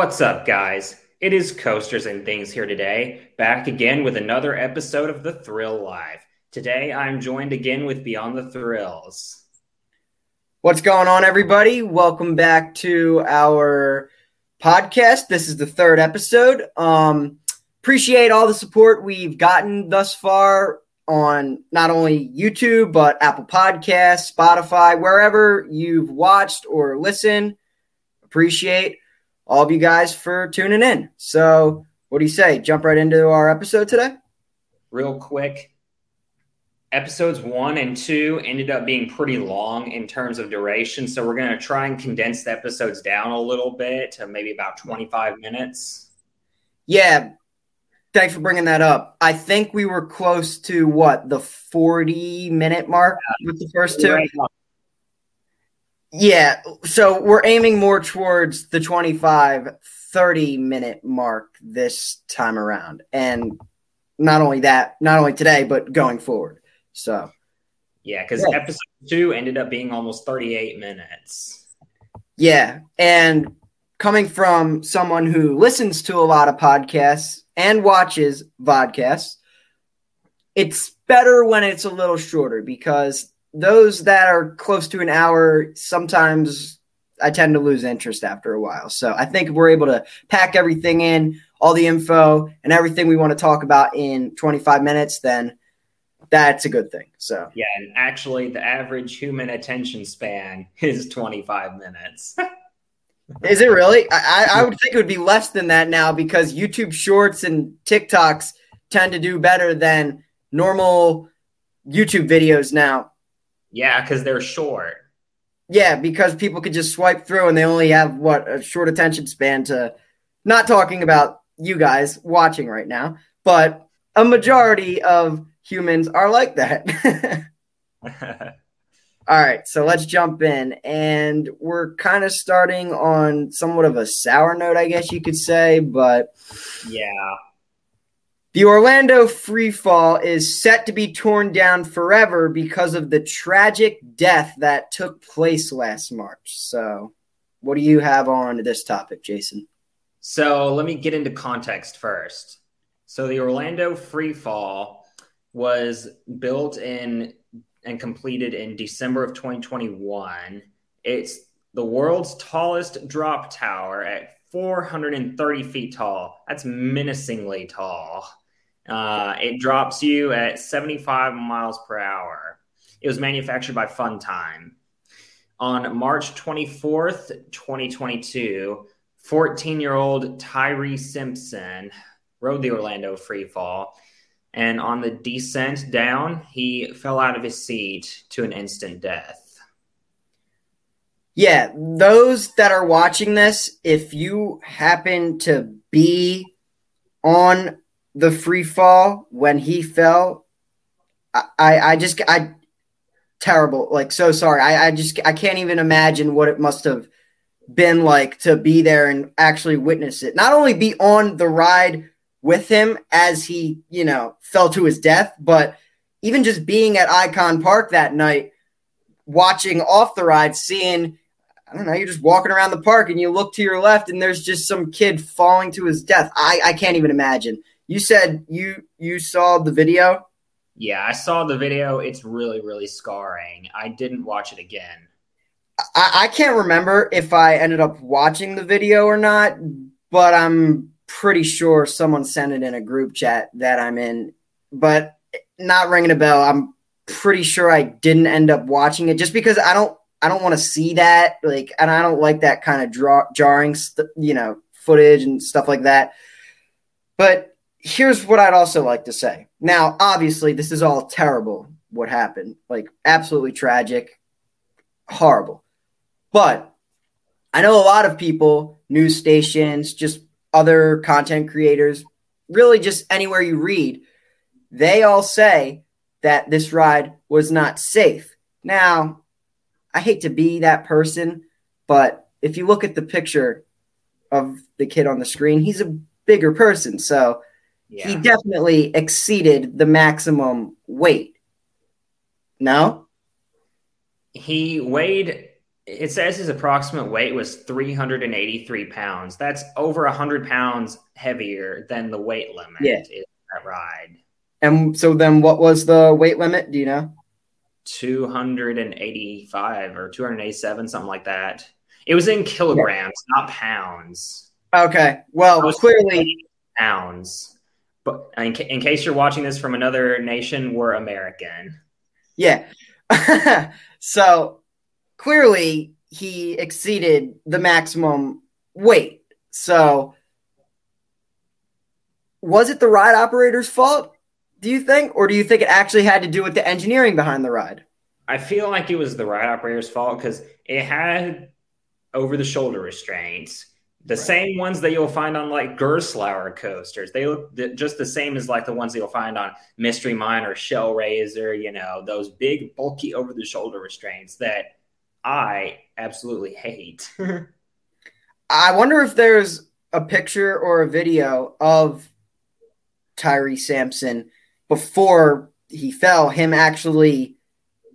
What's up, guys? It is Coasters and Things here today, back again with another episode of The Thrill Life. Today, I'm joined again with Beyond the Thrills. What's going on, everybody? Welcome back to our podcast. This is the third episode. Um, appreciate all the support we've gotten thus far on not only YouTube, but Apple Podcasts, Spotify, wherever you've watched or listened. Appreciate all of you guys for tuning in. So, what do you say? Jump right into our episode today? Real quick, episodes one and two ended up being pretty long in terms of duration. So, we're going to try and condense the episodes down a little bit to maybe about 25 minutes. Yeah. Thanks for bringing that up. I think we were close to what the 40 minute mark with the first two. Right. Yeah, so we're aiming more towards the 25 30 minute mark this time around. And not only that, not only today, but going forward. So, Yeah, because Yeah. episode two ended up being almost 38 minutes. yeah, and coming from someone who listens to a lot of podcasts and watches vodcasts, it's better when it's a little shorter because those that are close to an hour sometimes I tend to lose interest after a while. So I think if we're able to pack everything in, all the info and everything we want to talk about in 25 minutes, then that's a good thing. So Yeah, and actually, the average human attention span is 25 minutes. is it really? I, I I would think it would be less than that now because YouTube Shorts and TikToks tend to do better than normal YouTube videos now. Yeah, because they're short. Yeah, because people could just swipe through and they only have what a short attention span to not talking about you guys watching right now, but a majority of humans are like that. All right, so let's jump in and we're kind of starting on somewhat of a sour note, I guess you could say, but yeah. The Orlando freefall is set to be torn down forever because of the tragic death that took place last March. So, what do you have on this topic, Jason? So let me get into context first. So the Orlando Free Fall was built in and completed in December of 2021. It's the world's tallest drop tower at 430 feet tall. That's menacingly tall. Uh, it drops you at 75 miles per hour. It was manufactured by Funtime. On March 24th, 2022, 14 year old Tyree Sampson rode the Orlando free fall. And on the descent down, he fell out of his seat to an instant death. Yeah, those that are watching this, if you happen to be on the free fall when he fell, I, I, just, I, terrible. Like, so sorry. I, I just, I can't even imagine what it must have been like to be there and actually witness it. Not only be on the ride with him as he, you know, fell to his death, but even just being at Icon Park that night, watching off the ride, seeing, I don't know, you're just walking around the park and you look to your left and there's just some kid falling to his death. I, I can't even imagine. You said you you saw the video. Yeah, I saw the video. It's really, really scarring. I didn't watch it again. I, I can't remember if I ended up watching the video or not, but I'm pretty sure someone sent it in a group chat that I'm in. But not ringing a bell. I'm pretty sure I didn't end up watching it just because I don't I don't want to see that like and I don't like that kind of draw, jarring st- you know footage and stuff like that. But here's what I'd also like to say. Now, obviously, this is all terrible. What happened? Like absolutely tragic, horrible. But I know a lot of people, news stations, just other content creators, really just anywhere you read, they all say that this ride was not safe. Now, I hate to be that person, but if you look at the picture of the kid on the screen, he's a bigger person. So Yeah. he definitely exceeded the maximum weight. No? he weighed It says his approximate weight was 383 pounds. That's over 100 pounds heavier than the weight limit Yeah. in that ride. And so then what was the weight limit? Do you know? 285 or 287, something like that. It was in kilograms, not pounds. Okay. Well, clearly, Pounds. But in, ca- in case you're watching this from another nation, we're American. yeah. so clearly, he exceeded the maximum weight. So was it the ride operator's fault? Do you think, or do you think it actually had to do with the engineering behind the ride? I feel like it was the ride operator's fault because it had over the shoulder restraints, the Right. same ones that you'll find on like Gerstlauer coasters. They look just the same as like the ones that you'll find on Mystery Mine or Shell Razor, you know, those big, bulky over the shoulder restraints that I absolutely hate. I wonder if there's a picture or a video of Tyree Sampson before he fell, him actually,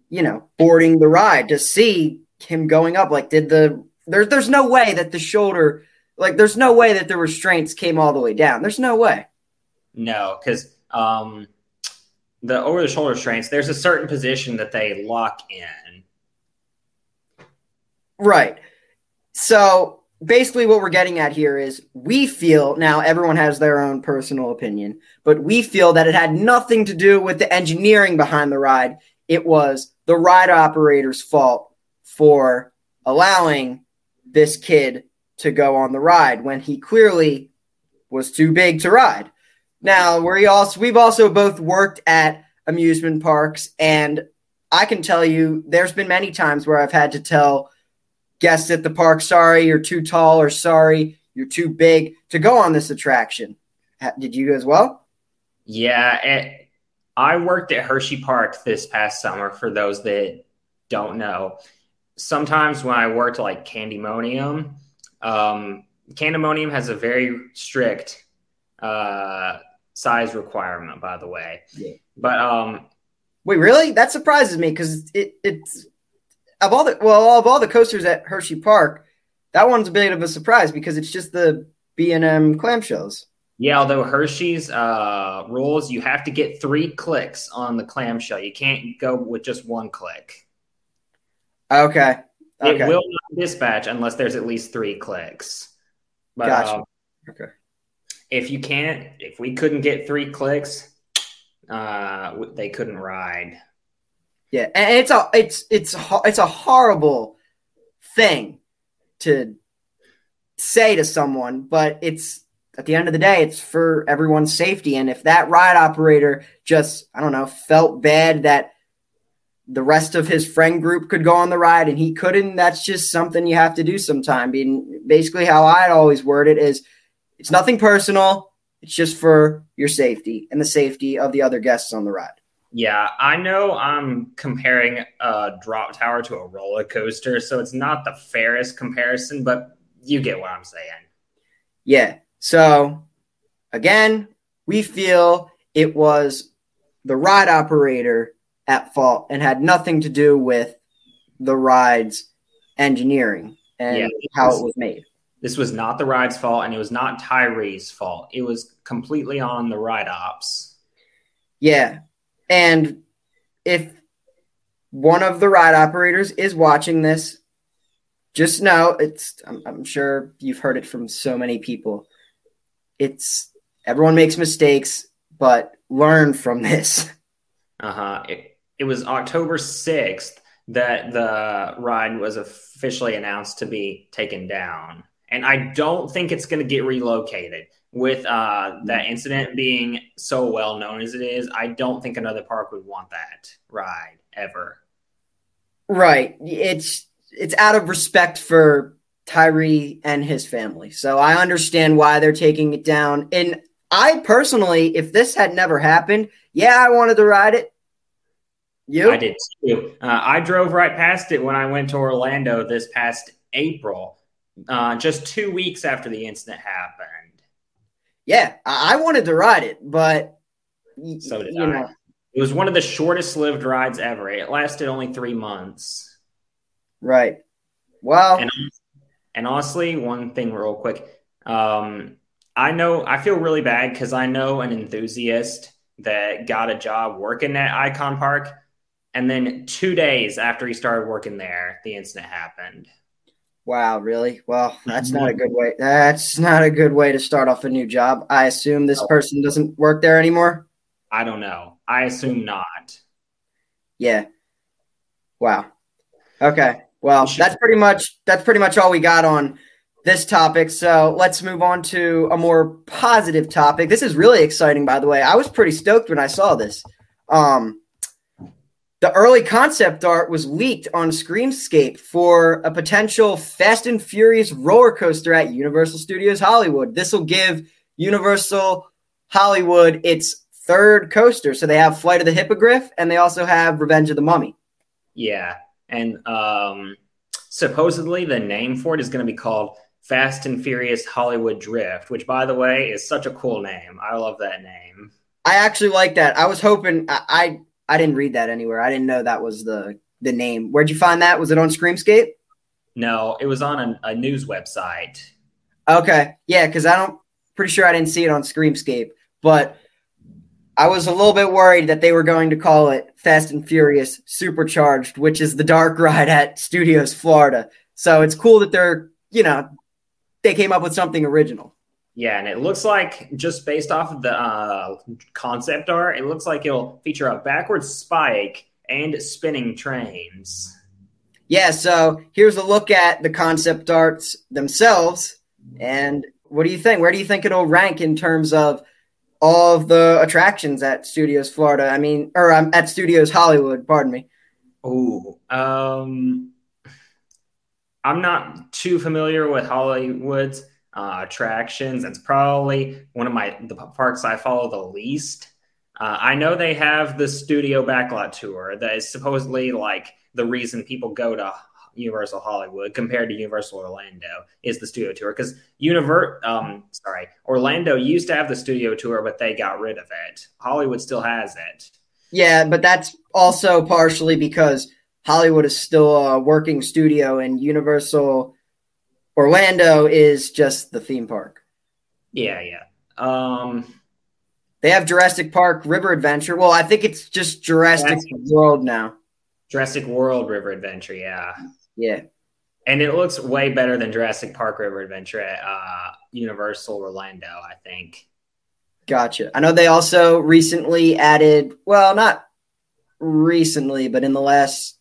you know, boarding the ride to see him going up. Like, did the there, there's no way that the shoulder, like, there's no way that the restraints came all the way down. There's no way. no, because um, the over the shoulder restraints, there's a certain position that they lock in. Right. So basically, what we're getting at here is we feel now everyone has their own personal opinion, but we feel that it had nothing to do with the engineering behind the ride. It was the ride operator's fault for allowing this kid to go on the ride when he clearly was too big to ride. Now, we also we've also both worked at amusement parks, and I can tell you there's been many times where I've had to tell guests at the park, sorry, you're too tall, or sorry, you're too big to go on this attraction. Did you as well? Yeah, it, I worked at Hershey Park this past summer. For those that don't know, sometimes when I worked like Candymonium, um, Candymonium has a very strict uh, size requirement, by the way. Yeah. But um, Wait, really? That surprises me because it, it's of all the well of all the coasters at Hershey Park, that one's a bit of a surprise because it's just the B and M clamshells. yeah, although Hershey's uh, rules, you have to get three clicks on the clamshell. You can't go with just one click. Okay. It will not dispatch unless there's at least three clicks. But Gotcha. um, Okay. if you can't, if we couldn't get three clicks, uh, they couldn't ride. Yeah, and it's a it's it's it's a horrible thing to say to someone, but it's at the end of the day, it's for everyone's safety. And if that ride operator just I don't know felt bad that the rest of his friend group could go on the ride and he couldn't, that's just something you have to do sometime. Being basically how I'd always word it is, it's nothing personal. It's just for your safety and the safety of the other guests on the ride. Yeah, I know I'm comparing a drop tower to a roller coaster, so it's not the fairest comparison, but you get what I'm saying. Yeah. So again, we feel it was the ride operator at fault and had nothing to do with the ride's engineering and Yeah. how it was made. This was not the ride's fault, and it was not Tyree's fault. It was completely on the ride ops. Yeah. And if one of the ride operators is watching this, just know it's I'm, I'm sure you've heard it from so many people. It's everyone makes mistakes, but learn from this. Uh huh. It, it was October 6th that the ride was officially announced to be taken down. And I don't think it's going to get relocated. With uh, that incident being so well known as it is, I don't think another park would want that ride ever. Right. It's it's out of respect for Tyree and his family. So I understand why they're taking it down. And I personally, if this had never happened, yeah, I wanted to ride it. You? I did too. Uh, I drove right past it when I went to Orlando this past April, uh, just two weeks after the incident happened. Yeah, I I wanted to ride it, but y- So did you I. know, It was one of the shortest lived rides ever. It lasted only three months. right. Well, And, and honestly, one thing real quick. Um, I know I feel really bad because I know an enthusiast that got a job working at Icon Park, and then two days after he started working there, the incident happened. wow, really? Well, that's not a good way. That's not a good way to start off a new job. I assume this person doesn't work there anymore. I don't know. I assume not. Yeah. Wow. Okay. Well, that's pretty much that's pretty much all we got on this topic. So let's move on to a more positive topic. This is really exciting, by the way. I was pretty stoked when I saw this. Um, the early concept art was leaked on Screamscape for a potential Fast and Furious roller coaster at Universal Studios Hollywood. This will give Universal Hollywood its third coaster. So they have Flight of the Hippogriff and they also have Revenge of the Mummy. Yeah, and um, supposedly the name for it is going to be called Fast and Furious Hollywood Drift, which, by the way, is such a cool name. I love that name. I actually like that. I was hoping I, I didn't read that anywhere. I didn't know that was the the name. Where'd you find that? Was it on Screamscape? No, it was on a, a news website. Okay, yeah, because I don't pretty sure I didn't see it on Screamscape, but I was a little bit worried that they were going to call it Fast and Furious Supercharged, which is the dark ride at Studios Florida. So it's cool that they're you know they came up with something original. Yeah, and it looks like just based off of the uh, concept art, it looks like it'll feature a backwards spike and spinning trains. Yeah, so here's a look at the concept arts themselves. And what do you think? Where do you think it'll rank in terms of all of the attractions at Studios Florida? I mean, or um, at Studios Hollywood, pardon me. Ooh, um, I'm not too familiar with Hollywood's uh, attractions. It's probably one of my the parks I follow the least. Uh, I know they have the studio backlot tour that is supposedly like the reason people go to Universal Hollywood compared to Universal Orlando is the studio tour because Univer um sorry Orlando used to have the studio tour but they got rid of it. Hollywood still has it. Yeah, but that's also partially because Hollywood is still a working studio and Universal Orlando is just the theme park. Yeah, yeah. Um, They have Jurassic Park River Adventure. Well, I think it's just Jurassic Jurassic- World now. Jurassic World River Adventure, yeah. Yeah. And it looks way better than Jurassic Park River Adventure at uh, Universal Orlando, I think. Gotcha. I know they also recently added, well, not recently, but in the last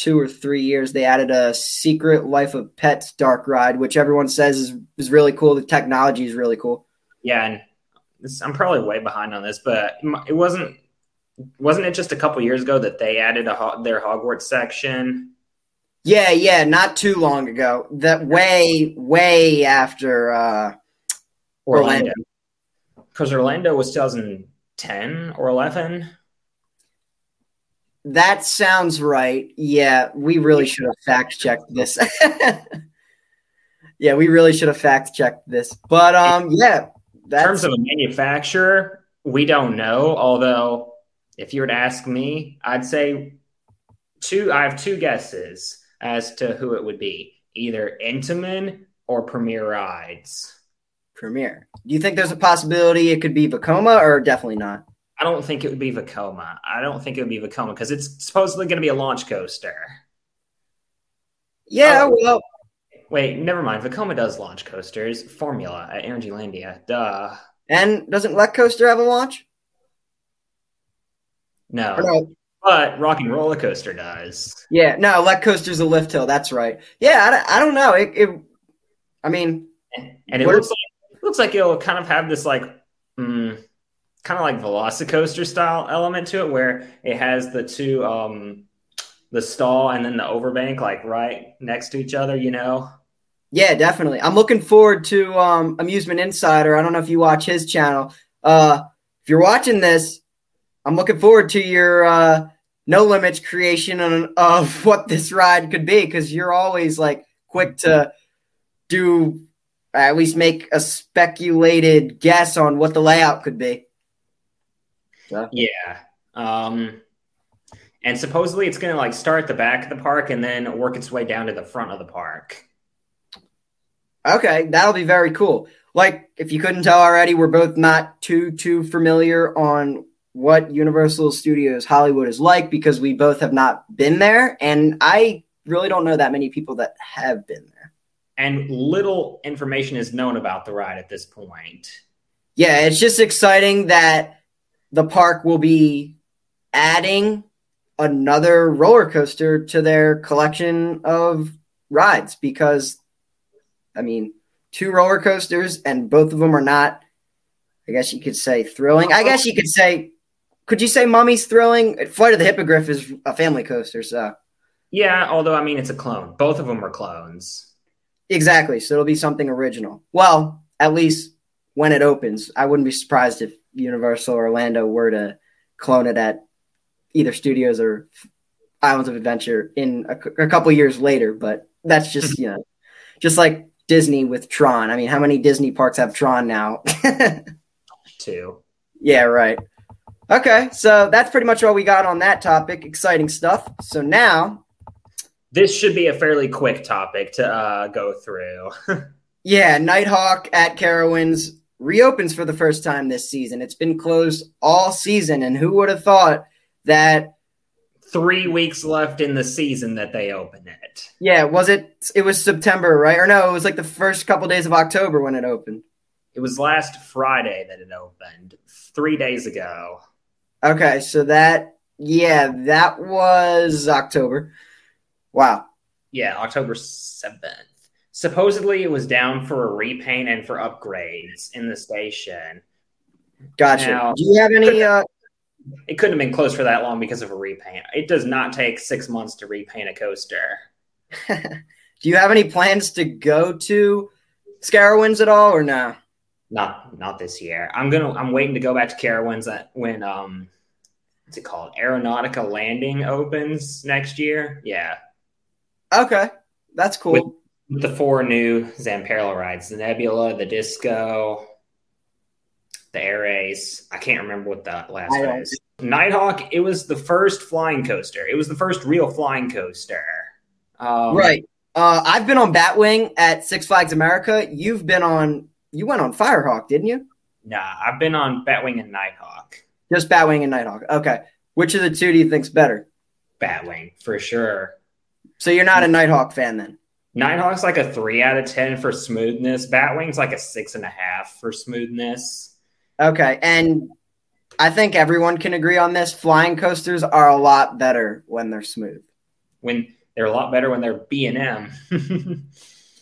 two or three years, they added a Secret Life of Pets dark ride, which everyone says is, is really cool. The technology is really cool. Yeah, and this, I'm probably way behind on this, but it wasn't wasn't it just a couple years ago that they added a their Hogwarts section? Yeah, yeah, not too long ago. That way, way after uh Orlando, because Orlando was 2010 or 11. That sounds right. Yeah, we really should have fact checked this. yeah, we really should have fact checked this. But um yeah, In that's terms of a manufacturer, we don't know. Although, if you were to ask me, I'd say two. I have two guesses as to who it would be: either Intamin or Premier Rides. Premier. Do you think there's a possibility it could be Vekoma or definitely not? I don't think it would be Vekoma. I don't think it would be Vekoma because it's supposedly going to be a launch coaster. Yeah, Oh. well, Wait, never mind. Vekoma does launch coasters. Formula at Energylandia. Duh. and doesn't Lech Coaster have a launch? No. No? But Rock and Roller Coaster does. Yeah, no, Lech Coaster's a lift hill. That's right. Yeah, I, don't- I don't know. It, it, I mean, And it looks like it looks like it'll kind of have this like mm, kind of like Velocicoaster style element to it where it has the two um the stall and then the overbank like right next to each other, you know? yeah, definitely. I'm looking forward to um, Amusement Insider. I don't know if you watch his channel. Uh, if you're watching this, I'm looking forward to your uh, no limits creation on, of what this ride could be because you're always like quick to do at least make a speculated guess on what the layout could be. Yeah. Um And supposedly it's going to like start at the back of the park and then work its way down to the front of the park. Okay, that'll be very cool. Like, if you couldn't tell already, we're both not too too familiar on what Universal Studios Hollywood is like because we both have not been there, and I really don't know that many people that have been there. And little information is known about the ride at this point. Yeah, it's just exciting that the park will be adding another roller coaster to their collection of rides because I mean, two roller coasters and both of them are not I guess you could say thrilling. I guess you could say could you say Mummy's thrilling? Flight of the Hippogriff is a family coaster, so Yeah, although I mean it's a clone. Both of them are clones. Exactly. So it'll be something original. Well, at least when it opens. I wouldn't be surprised if Universal Orlando were to clone it at either studios or Islands of Adventure in a, a couple years later. But that's just, you know, just like Disney with Tron. I mean, how many Disney parks have Tron now? Two. Yeah, right. Okay, so that's pretty much all we got on that topic. Exciting stuff. So now this should be a fairly quick topic to uh, go through. yeah, Nighthawk at Carowinds reopens for the first time this season. It's been closed all season, and who would have thought that? Three weeks left in the season that they open it. Yeah, was it? It was September, right? Or no, it was like the first couple days of October when it opened. It was last Friday that it opened, three days ago. Okay, so that yeah, that was October. Wow. Yeah, October 7th. Supposedly it was down for a repaint and for upgrades in the station. Gotcha. Now, Do you have any uh it couldn't have been closed for that long because of a repaint. It does not take six months to repaint a coaster. Do you have any plans to go to Carowinds at all or no? Not not this year. I'm gonna I'm waiting to go back to Carowinds when um what's it called? Aeronautica Landing opens next year. Yeah. Okay, that's cool. With the four new Zamperla rides: the Nebula, the Disco, the Air Ace. I can't remember what the last one is. Nighthawk. It was the first flying coaster. It was the first real flying coaster. Um, right. Uh, I've been on Batwing at Six Flags America. You've been on. You went on Firehawk, didn't you? Nah, I've been on Batwing and Nighthawk. Just Batwing and Nighthawk. Okay. Which of the two do you think's better? Batwing for sure. So you're not a Nighthawk fan then? Nighthawk's like a three out of ten for smoothness. Batwing's like a six and a half for smoothness. Okay, and I think everyone can agree on this. Flying coasters are a lot better when they're smooth. When they're a lot better when they're B and M.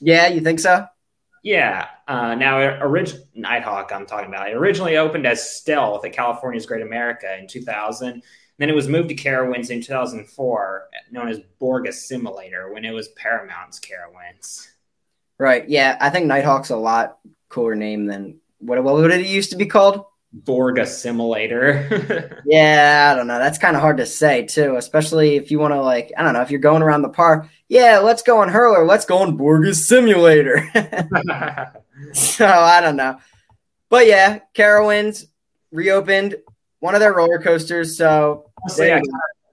Yeah, you think so? Yeah. Uh, now, original Nighthawk, I'm talking about. It originally opened as Stealth at California's Great America in 2000. Then it was moved to Carowinds in 2004, known as Borg Assimilator, when it was Paramount's Carowinds. Right. Yeah, I think Nighthawk's a lot cooler name than what what did it used to be called? Borg Assimilator. yeah, I don't know. That's kind of hard to say too, especially if you want to like, I don't know, if you're going around the park. Yeah, let's go on Hurler. Let's go on Borg Assimilator. so I don't know, but yeah, Carowinds reopened one of their roller coasters. So Honestly, I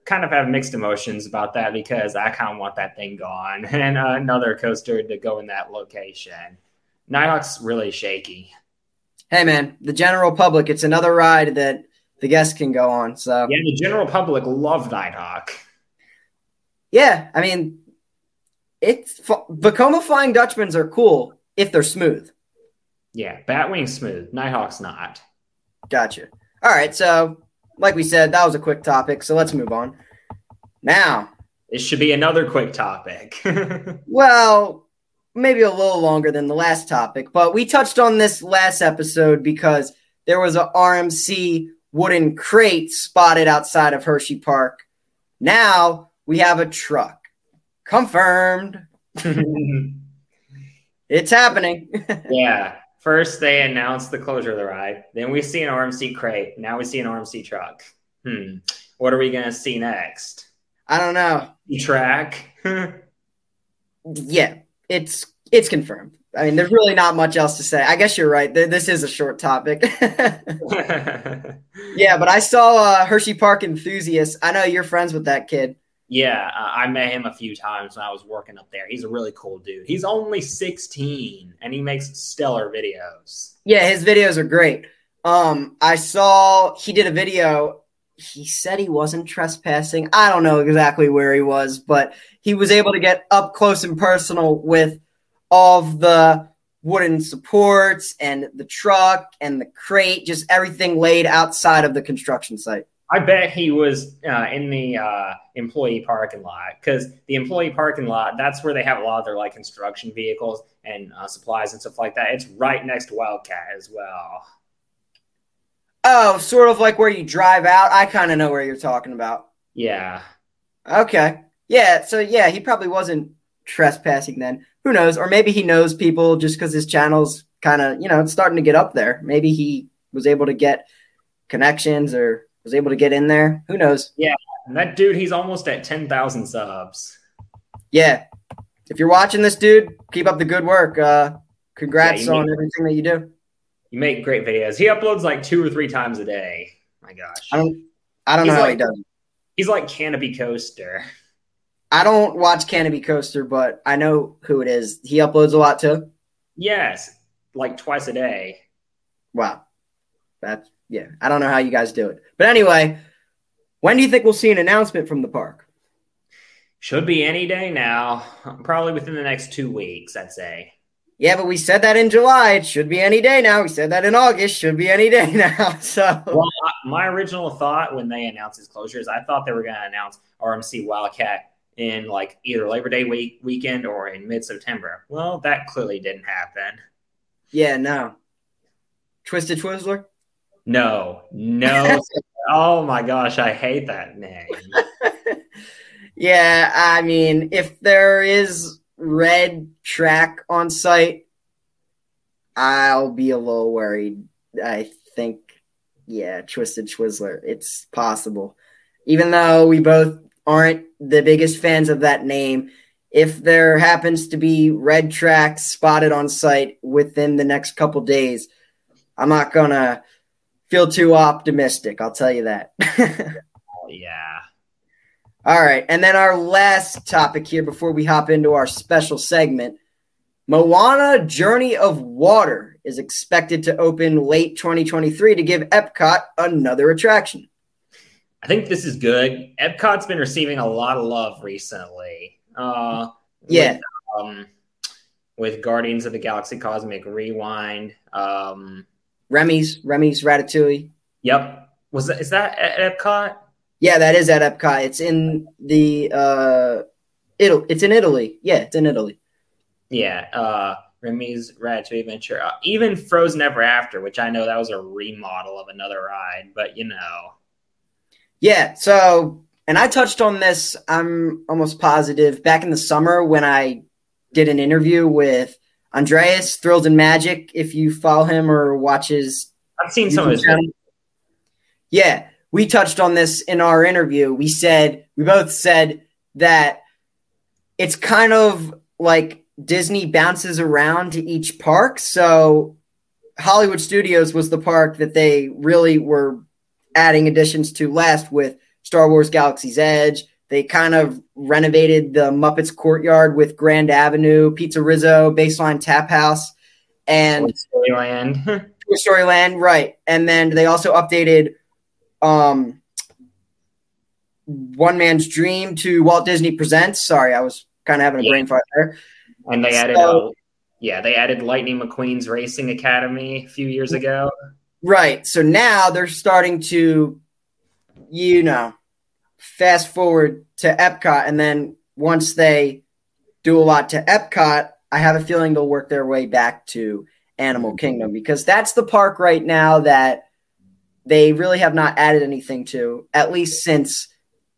kind of have mixed emotions about that because I kind of want that thing gone and uh, another coaster to go in that location. Nighthawk's really shaky. Hey man, the general public, it's another ride that the guests can go on. So yeah, the general public love Nighthawk. Yeah, I mean, it's Vekoma Flying Dutchmans are cool if they're smooth. Yeah, Batwing's smooth. Nighthawk's not. Gotcha. All right, so like we said, that was a quick topic, so let's move on. Now, it should be another quick topic. well, maybe a little longer than the last topic, but we touched on this last episode because there was a RMC wooden crate spotted outside of Hershey Park. Now we have a truck. Confirmed. it's happening. yeah. First, they announced the closure of the ride. Then we see an RMC crate. Now we see an RMC truck. Hmm. What are we going to see next? I don't know. track. yeah, it's It's confirmed. I mean, there's really not much else to say. I guess you're right. This is a short topic. yeah, but I saw uh, Hershey Park enthusiast. I know you're friends with that kid. Yeah, I met him a few times when I was working up there. He's a really cool dude. He's only 16 and he makes stellar videos. Yeah, his videos are great. Um, I saw he did a video. He said he wasn't trespassing. I don't know exactly where he was, but he was able to get up close and personal with all of the wooden supports and the truck and the crate, just everything laid outside of the construction site. I bet he was uh, in the uh, employee parking lot because the employee parking lot, that's where they have a lot of their like construction vehicles and uh, supplies and stuff like that. It's right next to Wildcat as well. Oh, sort of like where you drive out. I kind of know where you're talking about. Yeah. Okay. Yeah. So yeah, he probably wasn't trespassing then. Who knows? Or maybe he knows people just because his channel's kind of you know it's starting to get up there. Maybe he was able to get connections or was able to get in there. Who knows? Yeah, that dude, he's almost at 10,000 subs. Yeah. If you're watching this, dude, keep up the good work. Uh, congrats yeah, on make, everything that you do. You make great videos. He uploads like two or three times a day. My gosh. I don't, I don't he's know like, how he does. He's like Canopy Coaster. I don't watch Canopy Coaster, but I know who it is. He uploads a lot too. Yes, like twice a day. Wow, that's yeah, I don't know how you guys do it. But anyway, when do you think we'll see an announcement from the park? Should be any day now. Probably within the next two weeks, I'd say. Yeah, but we said that in July. It should be any day now. We said that in August. Should be any day now. So, well, my original thought when they announced his closures, I thought they were going to announce RMC Wildcat in like either Labor Day week weekend or in mid September. Well, that clearly didn't happen. Yeah, no. Twisted Twizzler. No, no. oh my gosh, I hate that name. yeah, I mean, if there is red track on site, I'll be a little worried. I think, yeah, Twisted Twizzler, it's possible. Even though we both aren't the biggest fans of that name, if there happens to be red tracks spotted on site within the next couple days, I'm not gonna feel too optimistic. I'll tell you that. oh, yeah. All right. And then our last topic here before we hop into our special segment Moana Journey of Water is expected to open late 2023 to give Epcot another attraction. I think this is good. Epcot's been receiving a lot of love recently. Uh, yeah. With, um, with Guardians of the Galaxy Cosmic Rewind. Um, Remy's Remy's Ratatouille. Yep. Was that is that at Epcot? Yeah, that is at Epcot. It's in the uh Italy. It's in Italy. Yeah, it's in Italy. Yeah. Uh Remy's Ratatouille Adventure. Uh, even Frozen Ever After, which I know that was a remodel of another ride, but you know. Yeah, so and I touched on this, I'm almost positive, back in the summer when I did an interview with Andreas Thrills and Magic, if you follow him or watches. I've seen some of his. Yeah, we touched on this in our interview. We said we both said that it's kind of like Disney bounces around to each park. So Hollywood Studios was the park that they really were adding additions to last with Star Wars Galaxy's Edge, they kind of renovated the Muppets courtyard with Grand Avenue, Pizza Rizzo, Baseline Tap House, and Storyland. Storyland, right. And then they also updated um, One Man's Dream to Walt Disney Presents. Sorry, I was kind of having a yeah. brain fart there. And they added, so, uh, yeah, they added Lightning McQueen's Racing Academy a few years ago. Right. So now they're starting to, you know, fast forward to Epcot, and then once they do a lot to Epcot, I have a feeling they'll work their way back to Animal mm-hmm. Kingdom because that's the park right now that they really have not added anything to, at least since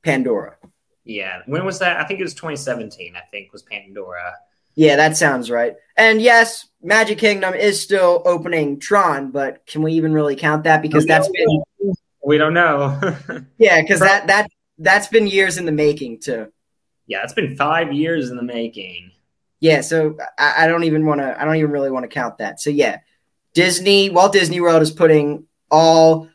Pandora. Yeah. When was that? I think it was 2017, I think, was Pandora. Yeah, that sounds right. And yes, Magic Kingdom is still opening Tron, but can we even really count that? Because that's been we don't know. yeah, because that that that's been years in the making too. Yeah, it's been five years in the making. Yeah, so I, I don't even want to. I don't even really want to count that. So yeah, Disney, Walt Disney World is putting all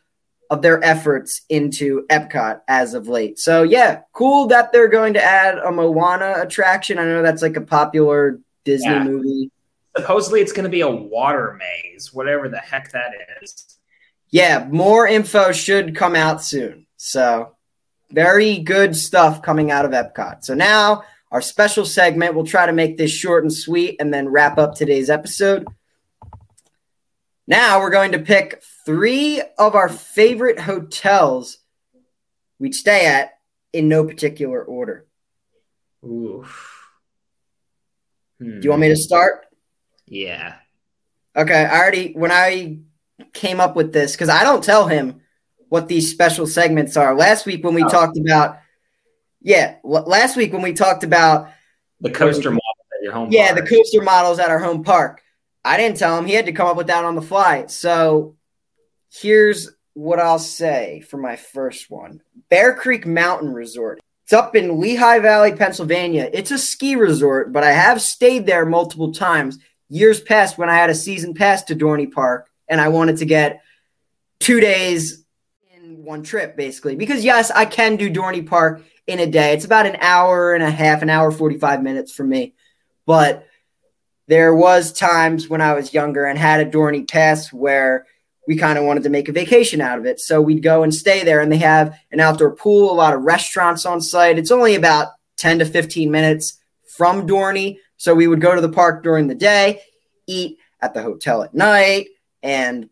of their efforts into Epcot as of late. So yeah, cool that they're going to add a Moana attraction. I know that's like a popular Disney yeah. movie. Supposedly it's going to be a water maze, whatever the heck that is. Yeah, more info should come out soon. So very good stuff coming out of Epcot. So now our special segment, we'll try to make this short and sweet and then wrap up today's episode. Now we're going to pick three of our favorite hotels we'd stay at in no particular order. Oof. Hmm. Do you want me to start? Yeah. Okay. I already, when I came up with this, because I don't tell him what these special segments are. Last week when we oh. talked about, yeah, last week when we talked about the coaster models at your home yeah, park. the coaster models at our home park. I didn't tell him. He had to come up with that on the fly. So here's what I'll say for my first one Bear Creek Mountain Resort. It's up in Lehigh Valley, Pennsylvania. It's a ski resort, but I have stayed there multiple times. Years past when I had a season pass to Dorney Park and I wanted to get two days one trip, basically. Because, yes, I can do Dorney Park in a day. It's about an hour and a half, an hour, 45 minutes for me. But there was times when I was younger and had a Dorney pass where we kind of wanted to make a vacation out of it. So we'd go and stay there and they have an outdoor pool, a lot of restaurants on site. It's only about 10 to 15 minutes from Dorney. So we would go to the park during the day, eat at the hotel at night, and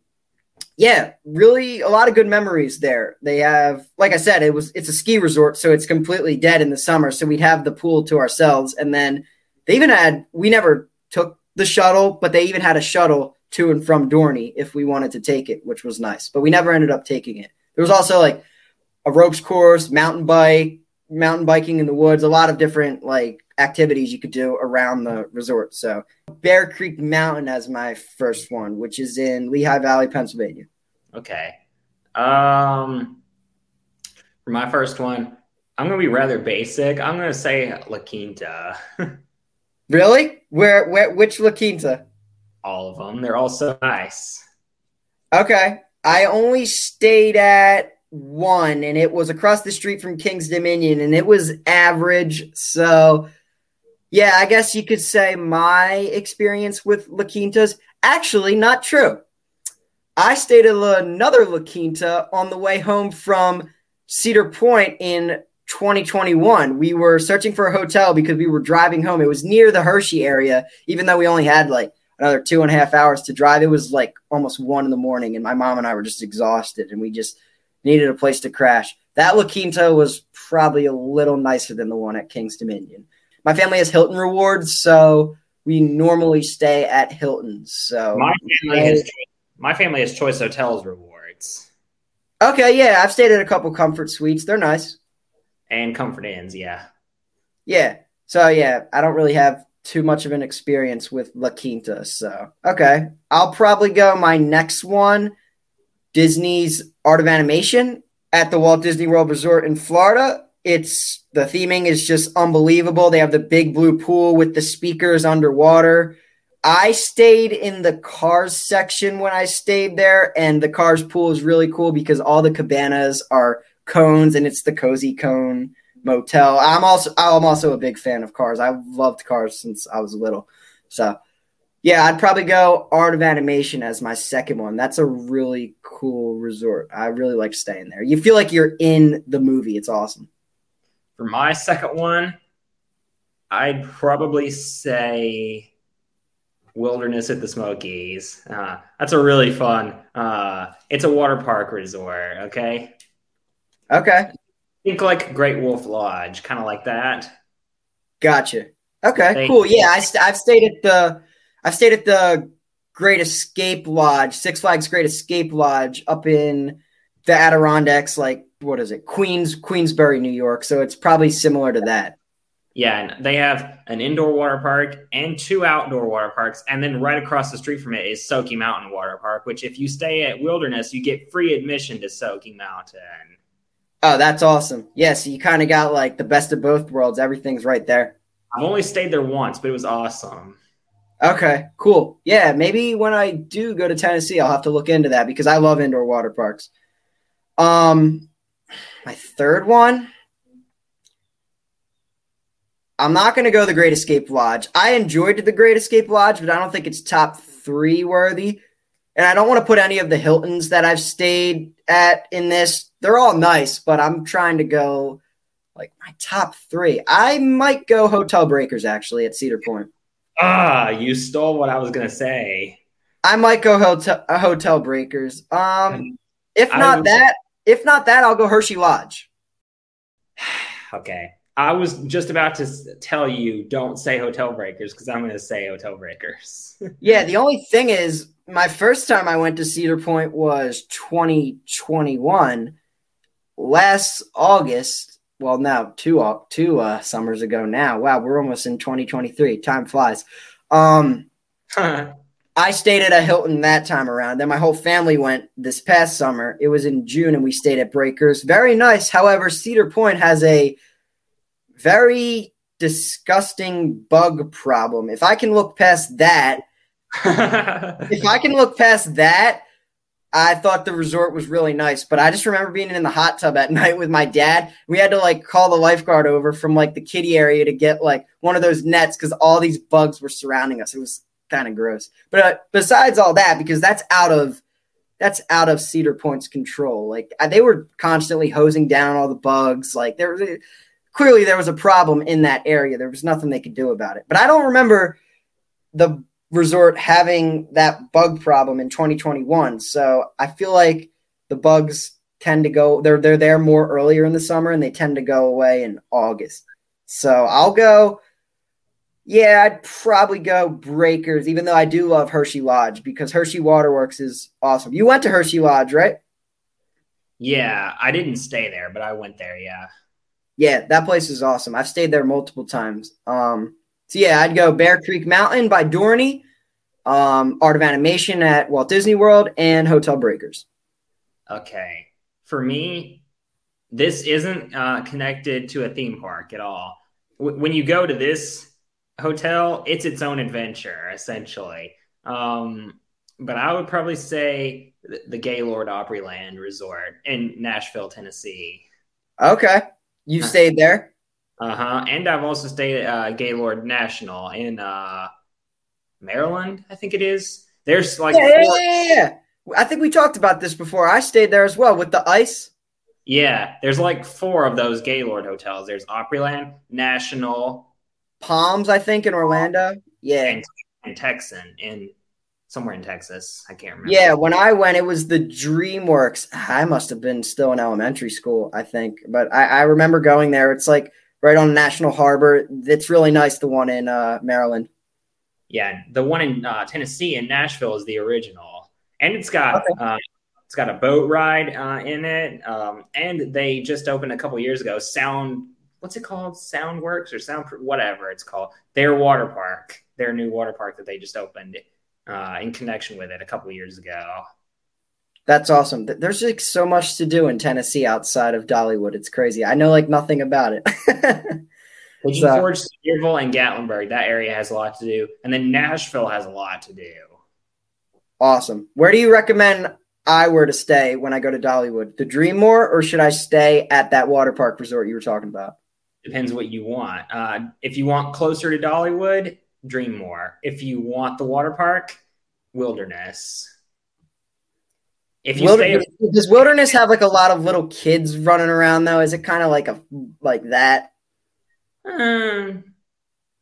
yeah, really a lot of good memories there. They have, like I said, it was it's a ski resort, so it's completely dead in the summer. So we'd have the pool to ourselves, and then they even had we never took the shuttle, but they even had a shuttle to and from Dorney if we wanted to take it, which was nice. But we never ended up taking it. There was also like a ropes course, mountain bike, mountain biking in the woods, a lot of different like activities you could do around the resort. So Bear Creek Mountain as my first one, which is in Lehigh Valley, Pennsylvania. Okay. Um for my first one, I'm gonna be rather basic. I'm gonna say La Quinta. Really? Where? Where? Which La Quinta? All of them. They're all so nice. Okay. I only stayed at one, and it was across the street from King's Dominion, and it was average. So, yeah, I guess you could say my experience with La Quintas actually not true. I stayed at another La Quinta on the way home from Cedar Point in 2021. We were searching for a hotel because we were driving home. It was near the Hershey area, even though we only had like another two and a half hours to drive. It was like almost one in the morning, and my mom and I were just exhausted, and we just needed a place to crash. That La Quinta was probably a little nicer than the one at King's Dominion. My family has Hilton rewards, so we normally stay at Hilton's. So my family has my family has Choice Hotels rewards. Okay, yeah, I've stayed at a couple comfort suites. They're nice and Comfort Inns. Yeah. Yeah. So yeah, I don't really have too much of an experience with La Quinta. So okay, I'll probably go my next one, Disney's Art of Animation at the Walt Disney World Resort in Florida. It's the theming is just unbelievable. They have the big blue pool with the speakers underwater. I stayed in the cars section when I stayed there, and the cars pool is really cool because all the cabanas are cones and it's the cozy cone motel. I'm also I'm also a big fan of cars. I've loved cars since I was little. So yeah, I'd probably go Art of Animation as my second one. That's a really cool resort. I really like staying there. You feel like you're in the movie. It's awesome. For my second one, I'd probably say Wilderness at the Smokies. Uh, that's a really fun. Uh, it's a water park resort. Okay. Okay. Think like Great Wolf Lodge, kind of like that. Gotcha. Okay, Thank cool. You. Yeah, I st- I've stayed at the I've stayed at the Great Escape Lodge, Six Flags Great Escape Lodge up in the Adirondacks, like what is it, Queens Queensbury, New York. So it's probably similar to that. Yeah, and they have an indoor water park and two outdoor water parks, and then right across the street from it is Soaky Mountain Water Park. Which, if you stay at Wilderness, you get free admission to Soaky Mountain. Oh, that's awesome. Yes, yeah, so you kind of got like the best of both worlds. Everything's right there. I've only stayed there once, but it was awesome. Okay, cool. Yeah, maybe when I do go to Tennessee, I'll have to look into that because I love indoor water parks. Um, my third one. I'm not going to go the Great Escape Lodge. I enjoyed the Great Escape Lodge, but I don't think it's top three worthy. And I don't want to put any of the Hiltons that I've stayed at in this. They're all nice, but I'm trying to go like my top three. I might go Hotel Breakers actually at Cedar Point. Ah, you stole what I was gonna say. I might go hotel uh, Hotel Breakers. Um, if not that, if not that, I'll go Hershey Lodge. okay, I was just about to tell you don't say Hotel Breakers because I'm going to say Hotel Breakers. yeah, the only thing is, my first time I went to Cedar Point was 2021. Last August, well, now two two uh, summers ago. Now, wow, we're almost in 2023. Time flies. Um, I stayed at a Hilton that time around. Then my whole family went this past summer. It was in June, and we stayed at Breakers. Very nice. However, Cedar Point has a very disgusting bug problem. If I can look past that, if I can look past that, I thought the resort was really nice, but I just remember being in the hot tub at night with my dad. We had to like call the lifeguard over from like the kiddie area to get like one of those nets because all these bugs were surrounding us. It was kind of gross. But uh, besides all that, because that's out of that's out of Cedar Point's control. Like they were constantly hosing down all the bugs. Like there was clearly there was a problem in that area. There was nothing they could do about it. But I don't remember the resort having that bug problem in 2021. So I feel like the bugs tend to go they're they're there more earlier in the summer and they tend to go away in August. So I'll go yeah, I'd probably go Breakers, even though I do love Hershey Lodge because Hershey Waterworks is awesome. You went to Hershey Lodge, right? Yeah, I didn't stay there, but I went there, yeah. Yeah, that place is awesome. I've stayed there multiple times. Um, so yeah, I'd go Bear Creek Mountain by Dorney, um, Art of Animation at Walt Disney World, and Hotel Breakers. Okay, for me, this isn't uh, connected to a theme park at all. W- when you go to this hotel, it's its own adventure essentially. Um, but I would probably say the, Gaylord Opryland Resort in Nashville, Tennessee. Okay. You stayed there? Uh huh. And I've also stayed at uh, Gaylord National in uh, Maryland, I think it is. There's like yeah, four- yeah, yeah, I think we talked about this before. I stayed there as well with the ice. Yeah, there's like four of those Gaylord hotels. There's Opryland, National, Palms, I think, in Orlando. Yeah, and, and Texan in somewhere in Texas. I can't remember. Yeah, when I went, it was the DreamWorks. I must have been still in elementary school, I think, but I, I remember going there. It's like right on National Harbor. It's really nice. The one in uh, Maryland. Yeah, the one in uh, Tennessee in Nashville is the original, and it's got okay. uh, it's got a boat ride uh, in it, um, and they just opened a couple years ago. Sound, what's it called? Soundworks or Sound, whatever it's called. Their water park, their new water park that they just opened uh, in connection with it a couple years ago. That's awesome. There's like so much to do in Tennessee outside of Dollywood. It's crazy. I know like nothing about it. Pigeon so, Forge, Sevierville, and Gatlinburg. That area has a lot to do, and then Nashville has a lot to do. Awesome. Where do you recommend I were to stay when I go to Dollywood? The Dreammore, or should I stay at that water park resort you were talking about? Depends what you want. Uh, if you want closer to Dollywood, Dreammore. If you want the water park, Wilderness. If you wilderness, stay, does Wilderness have like a lot of little kids running around though? Is it kind of like a like that? Um,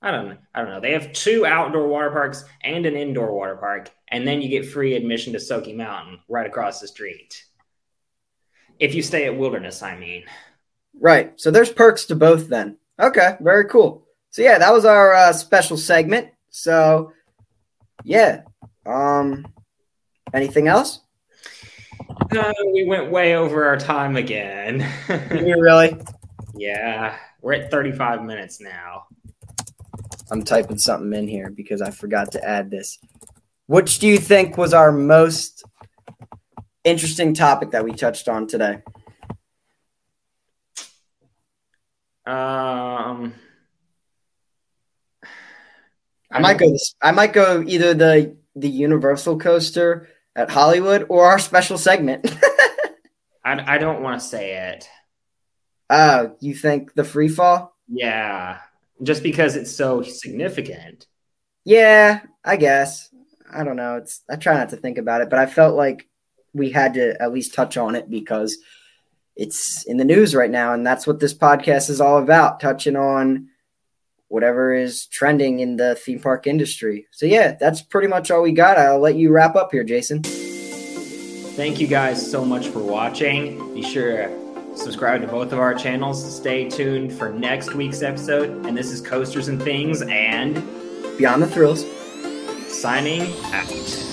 I don't know. I don't know. They have two outdoor water parks and an indoor water park, and then you get free admission to Soaky Mountain right across the street. If you stay at Wilderness, I mean. Right. So there's perks to both then. Okay, very cool. So yeah, that was our uh, special segment. So yeah, um, anything else? Uh, we went way over our time again. you really? Yeah, we're at 35 minutes now. I'm typing something in here because I forgot to add this. Which do you think was our most interesting topic that we touched on today? Um I, I might go. I might go either the the Universal coaster at Hollywood or our special segment. I, I don't want to say it. Oh, you think the free fall? Yeah, just because it's so significant. Yeah, I guess. I don't know. It's I try not to think about it, but I felt like we had to at least touch on it because it's in the news right now, and that's what this podcast is all about, touching on whatever is trending in the theme park industry. So yeah, that's pretty much all we got. I'll let you wrap up here, Jason. Thank you guys so much for watching. Be sure to subscribe to both of our channels. Stay tuned for next week's episode. And this is Coasters and Things and Beyond the Thrills. Signing out.